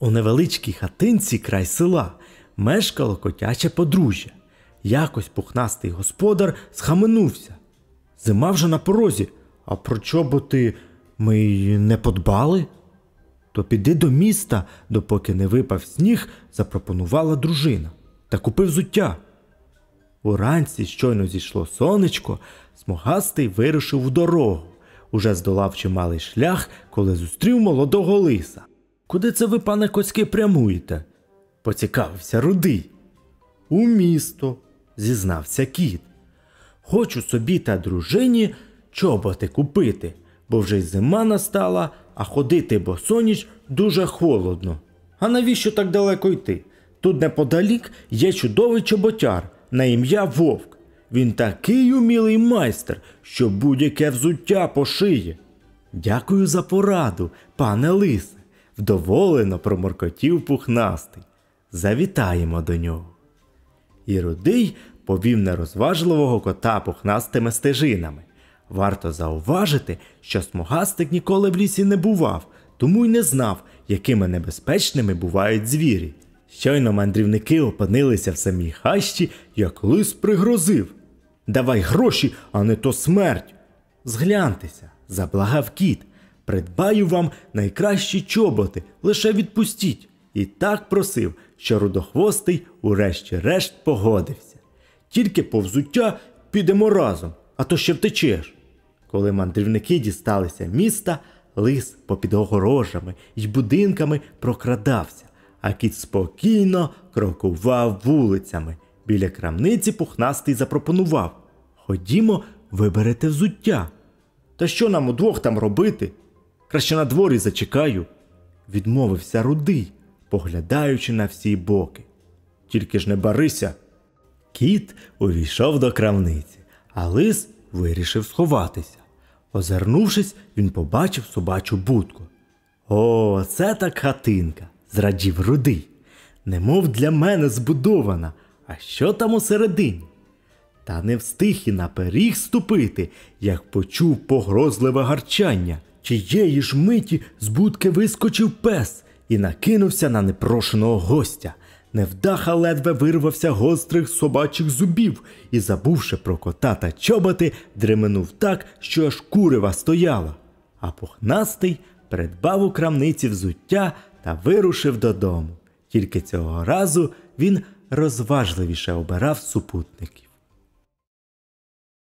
У невеличкій хатинці край села мешкало котяче подружжя. Якось пухнастий господар схаменувся. Зима вже на порозі, а про чоботи ми й не подбали. То піди до міста, допоки не випав сніг, запропонувала дружина та купи взуття. Уранці щойно зійшло сонечко, смугастий вирушив у дорогу. Уже здолав чималий шлях, коли зустрів молодого лиса. Куди це ви, пане Коцький, прямуєте? поцікавився рудий. У місто, зізнався кіт. Хочу собі та дружині чоботи купити, бо вже й зима настала, а ходити босоніч дуже холодно. А навіщо так далеко йти? Тут неподалік є чудовий чоботяр на ім'я Вовк. Він такий умілий майстер, що будь-яке взуття пошиє. Дякую за пораду, пане лисе, вдоволено проморкотів пухнастий. Завітаємо до нього. І рудий повів нерозважливого кота пухнастими стежинами. Варто зауважити, що смугастик ніколи в лісі не бував, тому й не знав, якими небезпечними бувають звірі. Щойно мандрівники опинилися в самій хащі, як лис пригрозив. Давай гроші, а не то смерть. Згляньтеся, заблагав кіт. Придбаю вам найкращі чоботи, лише відпустіть. І так просив, що рудохвостий урешті-решт погодився. Тільки по взуття підемо разом, а то ще втечеш. Коли мандрівники дісталися міста, лис попід огорожами й будинками прокрадався, а кіт спокійно крокував вулицями. Біля крамниці пухнастий запропонував Ходімо, виберете взуття. Та що нам удвох там робити? Краще на дворі зачекаю, відмовився рудий, поглядаючи на всі боки. Тільки ж не барися. Кіт увійшов до крамниці, а лис вирішив сховатися. Озирнувшись, він побачив собачу будку. О, це так хатинка, зрадів рудий. Немов для мене збудована, а що там усередині? Та не встиг і на пиріг ступити, як почув погрозливе гарчання. Чиєї ж миті з будки вискочив пес і накинувся на непрошеного гостя. Невдаха ледве вирвався гострих собачих зубів і, забувши про кота та чоботи, дременув так, що аж курива стояла. А пухнастий придбав у крамниці взуття та вирушив додому. Тільки цього разу він розважливіше обирав супутників.